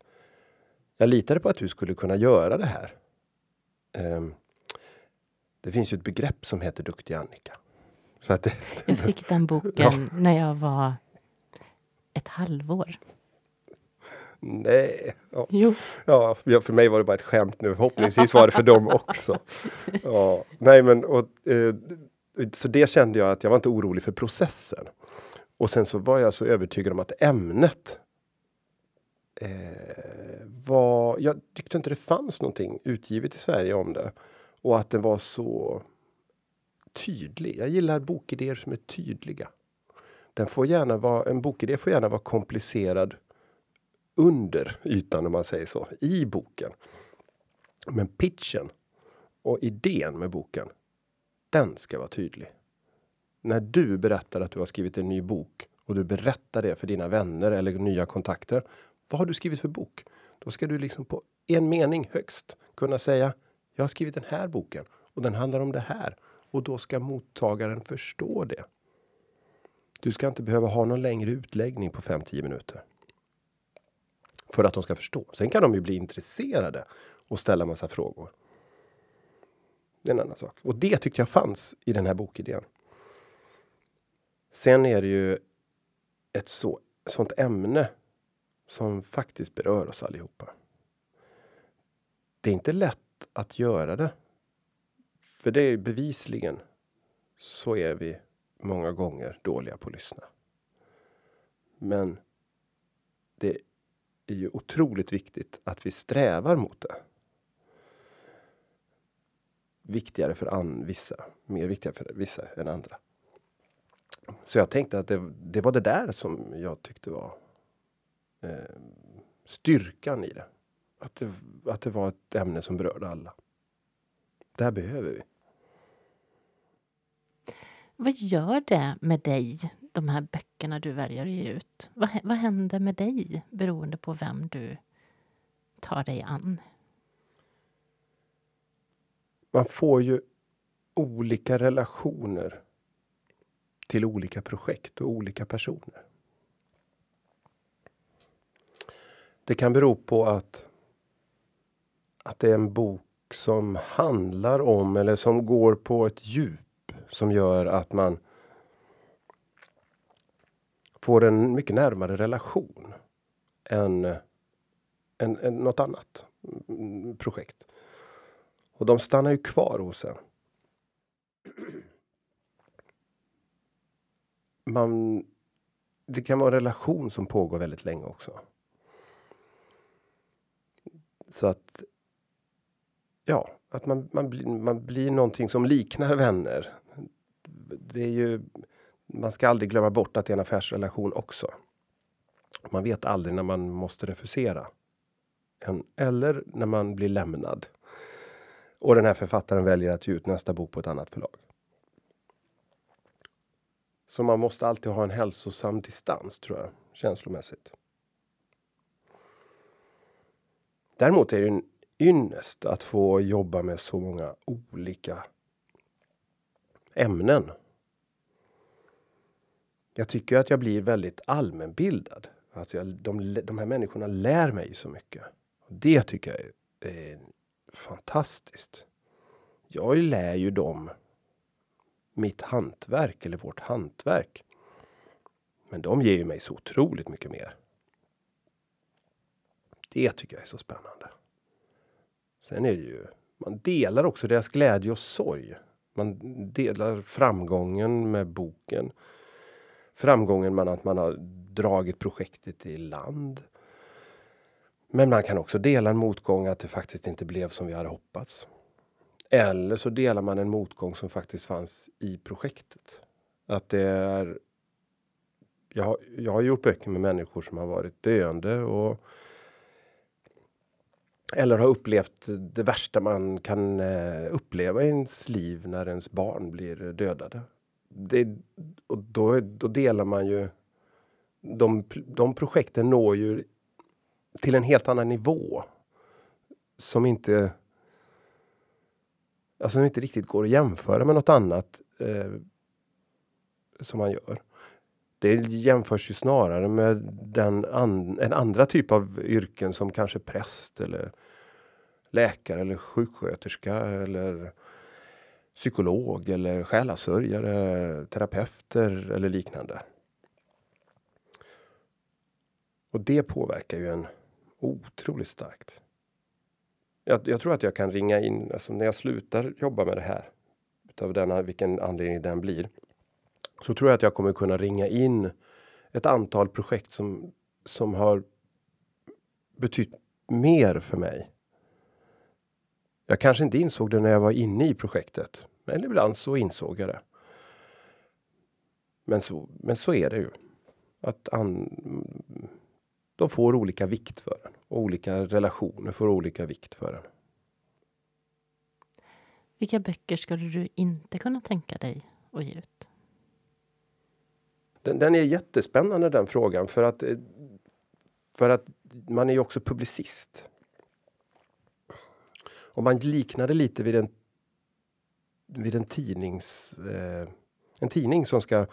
S2: jag litade på att du skulle kunna göra det här. Um, det finns ju ett begrepp som heter Duktig Annika.
S1: Så att det, jag fick den boken ja. när jag var ett halvår.
S2: Nej. Ja.
S1: Jo.
S2: Ja, för mig var det bara ett skämt nu. Förhoppningsvis var det för dem också. Ja. Nej, men och, eh, så det kände jag att jag var inte orolig för processen. Och sen så var jag så övertygad om att ämnet eh, var, jag tyckte inte det fanns någonting utgivet i Sverige om det. Och att det var så tydlig. Jag gillar bokidéer som är tydliga. Den får gärna vara, en bokidé får gärna vara komplicerad under ytan om man säger så, i boken. Men pitchen och idén med boken, den ska vara tydlig. När du berättar att du har skrivit en ny bok och du berättar det för dina vänner eller nya kontakter. Vad har du skrivit för bok? Då ska du liksom på en mening högst kunna säga jag har skrivit den här boken och den handlar om det här och då ska mottagaren förstå det. Du ska inte behöva ha någon längre utläggning på 5-10 minuter. För att de ska förstå. Sen kan de ju bli intresserade och ställa massa frågor. Det är en annan sak. Och det tyckte jag fanns i den här bokidén. Sen är det ju ett så, sånt ämne som faktiskt berör oss allihopa. Det är inte lätt att göra det. För det är bevisligen så är vi många gånger dåliga på att lyssna. Men det är ju otroligt viktigt att vi strävar mot det. Viktigare för an, vissa, mer viktiga för vissa än andra. Så jag tänkte att det, det var det där som jag tyckte var eh, styrkan i det. Att, det. att det var ett ämne som berörde alla. Det här behöver vi.
S1: Vad gör det med dig, de här böckerna du väljer att ge ut? Vad, vad händer med dig beroende på vem du tar dig an?
S2: Man får ju olika relationer till olika projekt och olika personer. Det kan bero på att, att det är en bok som handlar om eller som går på ett djup som gör att man får en mycket närmare relation än, än, än något annat projekt. Och de stannar ju kvar hos en. Man, det kan vara en relation som pågår väldigt länge också. Så att ja, att man, man, blir, man blir någonting som liknar vänner. Det är ju, man ska aldrig glömma bort att det är en affärsrelation också. Man vet aldrig när man måste refusera. En, eller när man blir lämnad. Och den här författaren väljer att ge ut nästa bok på ett annat förlag. Så man måste alltid ha en hälsosam distans tror jag, känslomässigt. Däremot är det en ynnest att få jobba med så många olika ämnen. Jag tycker att jag blir väldigt allmänbildad. Att jag, de, de här människorna lär mig så mycket. Det tycker jag är, är fantastiskt. Jag lär ju dem mitt hantverk eller vårt hantverk. Men de ger ju mig så otroligt mycket mer. Det tycker jag är så spännande. Sen är det ju, man delar också deras glädje och sorg. Man delar framgången med boken. Framgången med att man har dragit projektet i land. Men man kan också dela en motgång att det faktiskt inte blev som vi hade hoppats. Eller så delar man en motgång som faktiskt fanns i projektet. Att det är... Jag har, jag har gjort böcker med människor som har varit döende och eller har upplevt det värsta man kan eh, uppleva i ens liv när ens barn blir dödade. Det, och då, då delar man ju... De, de projekten når ju till en helt annan nivå. Som inte... Alltså inte riktigt går att jämföra med något annat eh, som man gör. Det jämförs ju snarare med den an, en andra typ av yrken som kanske präst eller läkare eller sjuksköterska eller psykolog eller själasörjare, terapeuter eller liknande. Och det påverkar ju en otroligt starkt. Jag, jag tror att jag kan ringa in, alltså när jag slutar jobba med det här, utav denna, vilken anledning den blir, så tror jag att jag kommer kunna ringa in ett antal projekt som, som har betytt mer för mig. Jag kanske inte insåg det när jag var inne i projektet, men ibland så insåg jag det. Men så, men så är det ju. Att an, de får olika vikt för en. Olika relationer får olika vikt för en.
S1: Vilka böcker skulle du inte kunna tänka dig att ge ut?
S2: Den, den, är jättespännande den frågan för att, eh, för att man är ju också publicist. Och man liknade lite vid en, vid en tidnings... Eh, en tidning som ska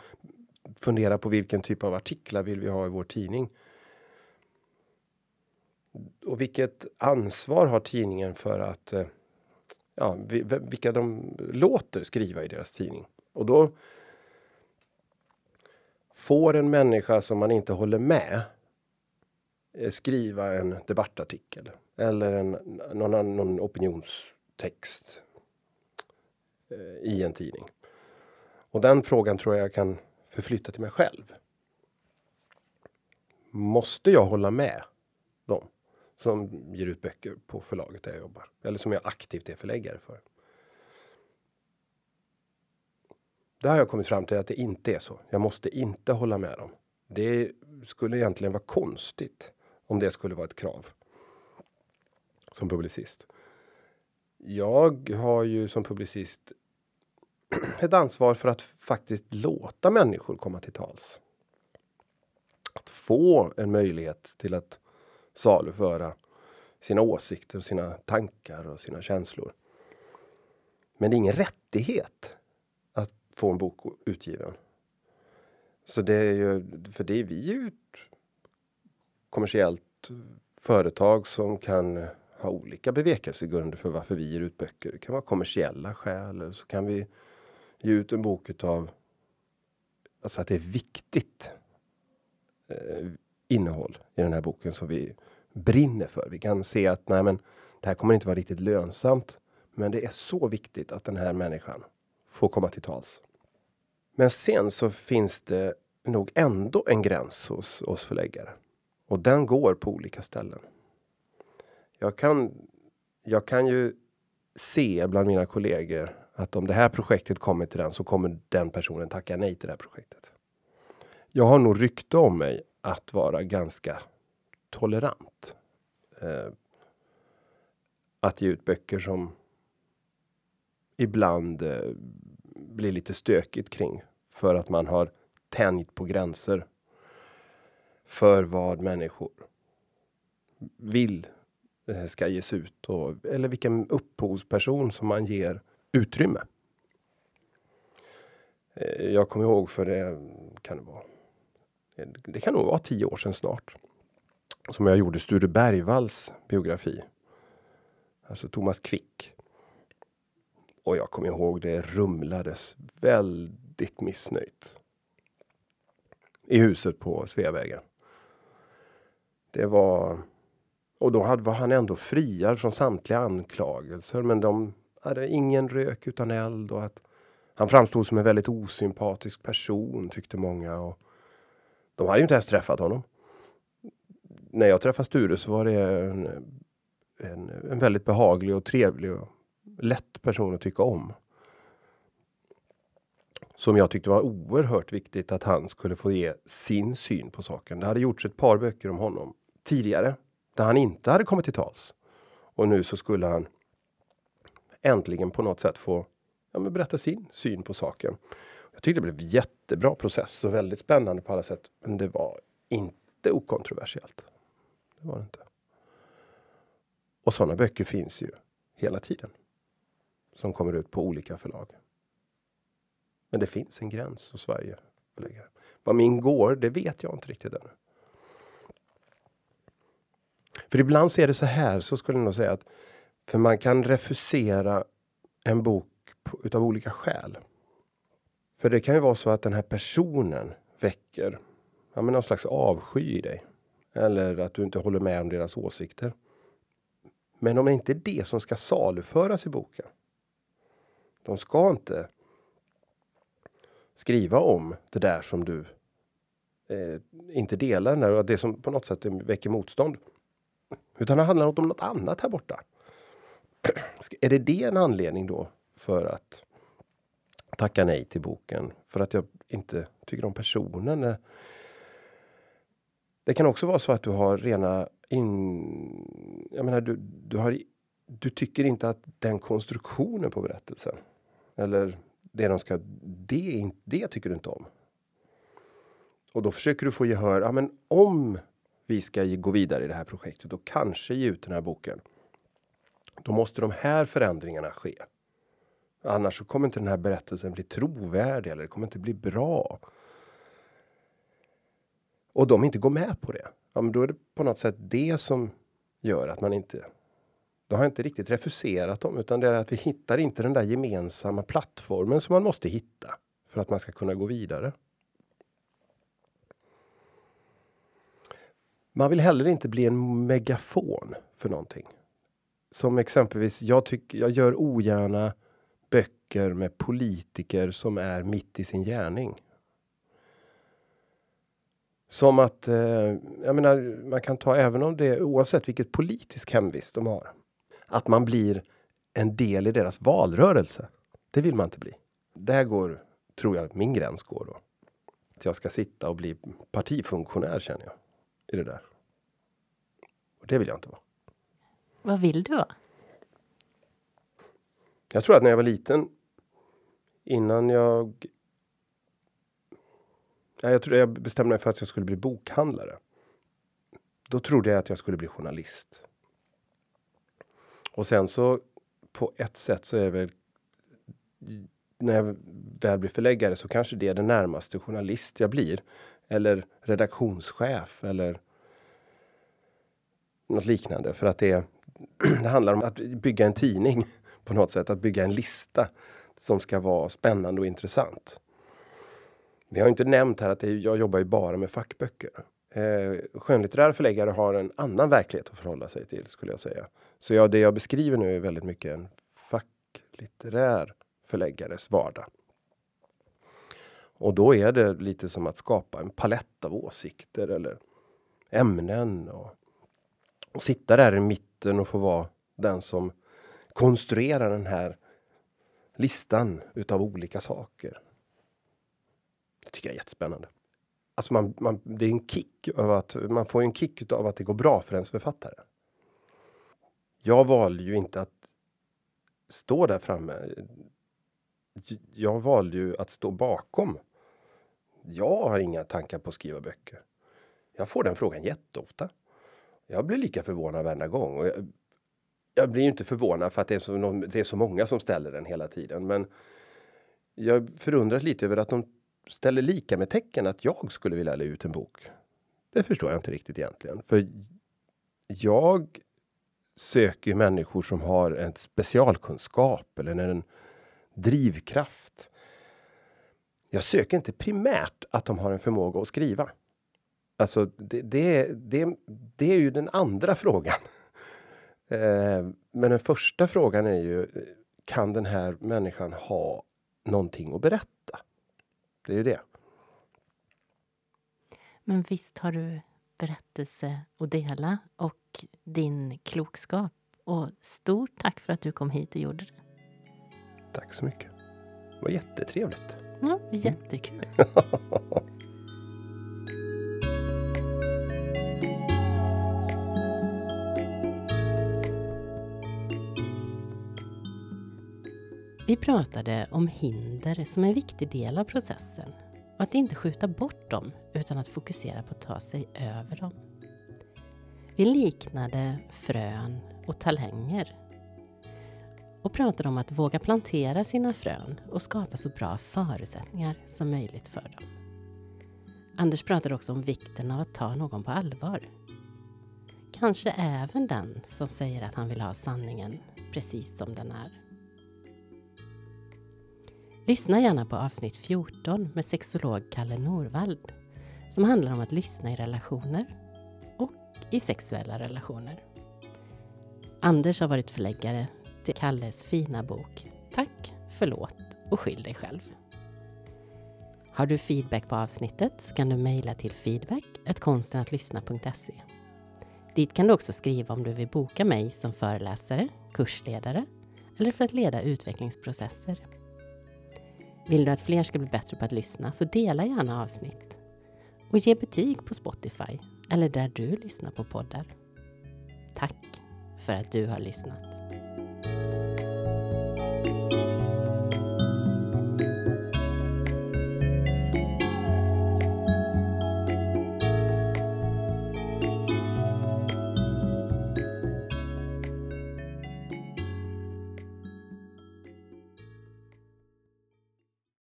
S2: fundera på vilken typ av artiklar vill vi ha i vår tidning. Och vilket ansvar har tidningen för att eh, ja, vilka de låter skriva i deras tidning. Och då får en människa som man inte håller med eh, skriva en debattartikel eller en, någon, någon opinionstext eh, i en tidning. Och den frågan tror jag kan förflytta till mig själv. Måste jag hålla med dem som ger ut böcker på förlaget där jag jobbar? Eller som jag aktivt är förläggare för? Där har jag kommit fram till att det inte är så. Jag måste inte hålla med dem. Det skulle egentligen vara konstigt om det skulle vara ett krav. Som publicist. Jag har ju som publicist ett ansvar för att faktiskt låta människor komma till tals. Att få en möjlighet till att saluföra sina åsikter, sina tankar och sina känslor. Men det är ingen rättighet att få en bok utgiven. Så det är ju, för det är vi ju ett kommersiellt företag som kan ha olika bevekelsegrunder för varför vi ger ut böcker. Det kan vara kommersiella skäl eller så kan vi ge ut en bok utav alltså att det är viktigt eh, innehåll i den här boken som vi brinner för. Vi kan se att nej, men det här kommer inte vara riktigt lönsamt. Men det är så viktigt att den här människan får komma till tals. Men sen så finns det nog ändå en gräns hos oss förläggare och den går på olika ställen. Jag kan. Jag kan ju se bland mina kollegor att om det här projektet kommer till den så kommer den personen tacka nej till det här projektet. Jag har nog rykte om mig att vara ganska tolerant. Eh, att ge ut böcker som ibland eh, blir lite stökigt kring för att man har tänjt på gränser. För vad människor vill eh, ska ges ut och eller vilken upphovsperson som man ger utrymme. Eh, jag kommer ihåg för det kan det vara. Det kan nog vara tio år sedan snart. Som jag gjorde Sture Bergvalls biografi. Alltså Thomas Quick. Och jag kommer ihåg det rumlades väldigt missnöjt. I huset på Sveavägen. Det var och då hade, var han ändå friad från samtliga anklagelser. Men de hade ingen rök utan eld och att han framstod som en väldigt osympatisk person tyckte många. Och de hade ju inte ens träffat honom. När jag träffade Sture så var det en, en, en väldigt behaglig och trevlig och lätt person att tycka om. Som jag tyckte var oerhört viktigt att han skulle få ge sin syn på saken. Det hade gjorts ett par böcker om honom tidigare där han inte hade kommit till tals. Och nu så skulle han äntligen på något sätt få ja, men berätta sin syn på saken. Jag tyckte det blev jättebra process och väldigt spännande på alla sätt. Men det var inte okontroversiellt. Det var det inte. Och sådana böcker finns ju hela tiden. Som kommer ut på olika förlag. Men det finns en gräns hos Sverige. Vad min går, det vet jag inte riktigt ännu. För ibland så är det så här, så skulle jag nog säga att för man kan refusera en bok på, utav olika skäl. För det kan ju vara så att den här personen väcker ja, men någon slags avsky i dig. Eller att du inte håller med om deras åsikter. Men om det inte är det som ska saluföras i boken. De ska inte skriva om det där som du eh, inte delar, när, det som på något sätt väcker motstånd. Utan det handlar om något annat här borta. Är det det en anledning då för att tacka nej till boken? För att jag inte tycker om personen? Det kan också vara så att du har rena in... Jag menar, du, du, har, du tycker inte att den konstruktionen på berättelsen eller det de ska, det, det tycker du inte om. Och då försöker du få gehör. Ja, men om vi ska gå vidare i det här projektet och kanske ge ut den här boken. Då måste de här förändringarna ske. Annars så kommer inte den här berättelsen bli trovärdig eller det kommer inte bli bra. Och de inte går med på det. Ja, men då är det på något sätt det som gör att man inte. Då har jag inte riktigt refuserat dem utan det är att vi hittar inte den där gemensamma plattformen som man måste hitta för att man ska kunna gå vidare. Man vill heller inte bli en megafon för någonting. Som exempelvis, jag tycker jag gör ogärna böcker med politiker som är mitt i sin gärning. Som att, eh, jag menar, man kan ta även om det oavsett vilket politisk hemvist de har. Att man blir en del i deras valrörelse. Det vill man inte bli. Där går, tror jag, min gräns går då. att jag ska sitta och bli partifunktionär känner jag. I det där. Och det vill jag inte vara.
S1: Vad vill du vara?
S2: Jag tror att när jag var liten, innan jag... Ja, jag tror jag bestämde mig för att jag skulle bli bokhandlare. Då trodde jag att jag skulle bli journalist. Och sen så på ett sätt så är väl när jag väl blir förläggare så kanske det är den närmaste journalist jag blir. Eller redaktionschef eller något liknande. För att det, det handlar om att bygga en tidning på något sätt. Att bygga en lista som ska vara spännande och intressant. Vi har inte nämnt här att det, jag jobbar ju bara med fackböcker. Eh, skönlitterära förläggare har en annan verklighet att förhålla sig till skulle jag säga. Så ja, det jag beskriver nu är väldigt mycket en facklitterär förläggares vardag. Och då är det lite som att skapa en palett av åsikter eller ämnen och, och sitta där i mitten och få vara den som konstruera den här listan utav olika saker. Det tycker jag är jättespännande. Alltså man, man, det är en kick av att man får en kick av att det går bra för ens författare. Jag valde ju inte att stå där framme. Jag valde ju att stå bakom. Jag har inga tankar på att skriva böcker. Jag får den frågan jätteofta. Jag blir lika förvånad varenda gång. Och jag, jag blir inte förvånad för att det är, så, det är så många som ställer den hela tiden. Men jag förundras lite över att de ställer lika med tecken att jag skulle vilja lägga ut en bok. Det förstår jag inte riktigt egentligen. För jag söker människor som har en specialkunskap eller en drivkraft. Jag söker inte primärt att de har en förmåga att skriva. Alltså, det, det, det, det är ju den andra frågan. Eh, men den första frågan är ju, kan den här människan ha någonting att berätta? Det är ju det.
S1: Men visst har du berättelse att dela och din klokskap. Och stort tack för att du kom hit och gjorde det.
S2: Tack så mycket. Det var jättetrevligt.
S1: Ja, jättekul. Vi pratade om hinder som en viktig del av processen och att inte skjuta bort dem utan att fokusera på att ta sig över dem. Vi liknade frön och talanger och pratade om att våga plantera sina frön och skapa så bra förutsättningar som möjligt för dem. Anders pratade också om vikten av att ta någon på allvar. Kanske även den som säger att han vill ha sanningen precis som den är. Lyssna gärna på avsnitt 14 med sexolog Kalle Norvald som handlar om att lyssna i relationer och i sexuella relationer. Anders har varit förläggare till Kalles fina bok Tack, förlåt och skyll dig själv. Har du feedback på avsnittet så kan du mejla till feedback konstenattlyssna.se. Dit kan du också skriva om du vill boka mig som föreläsare, kursledare eller för att leda utvecklingsprocesser. Vill du att fler ska bli bättre på att lyssna så dela gärna avsnitt. Och ge betyg på Spotify eller där du lyssnar på poddar. Tack för att du har lyssnat.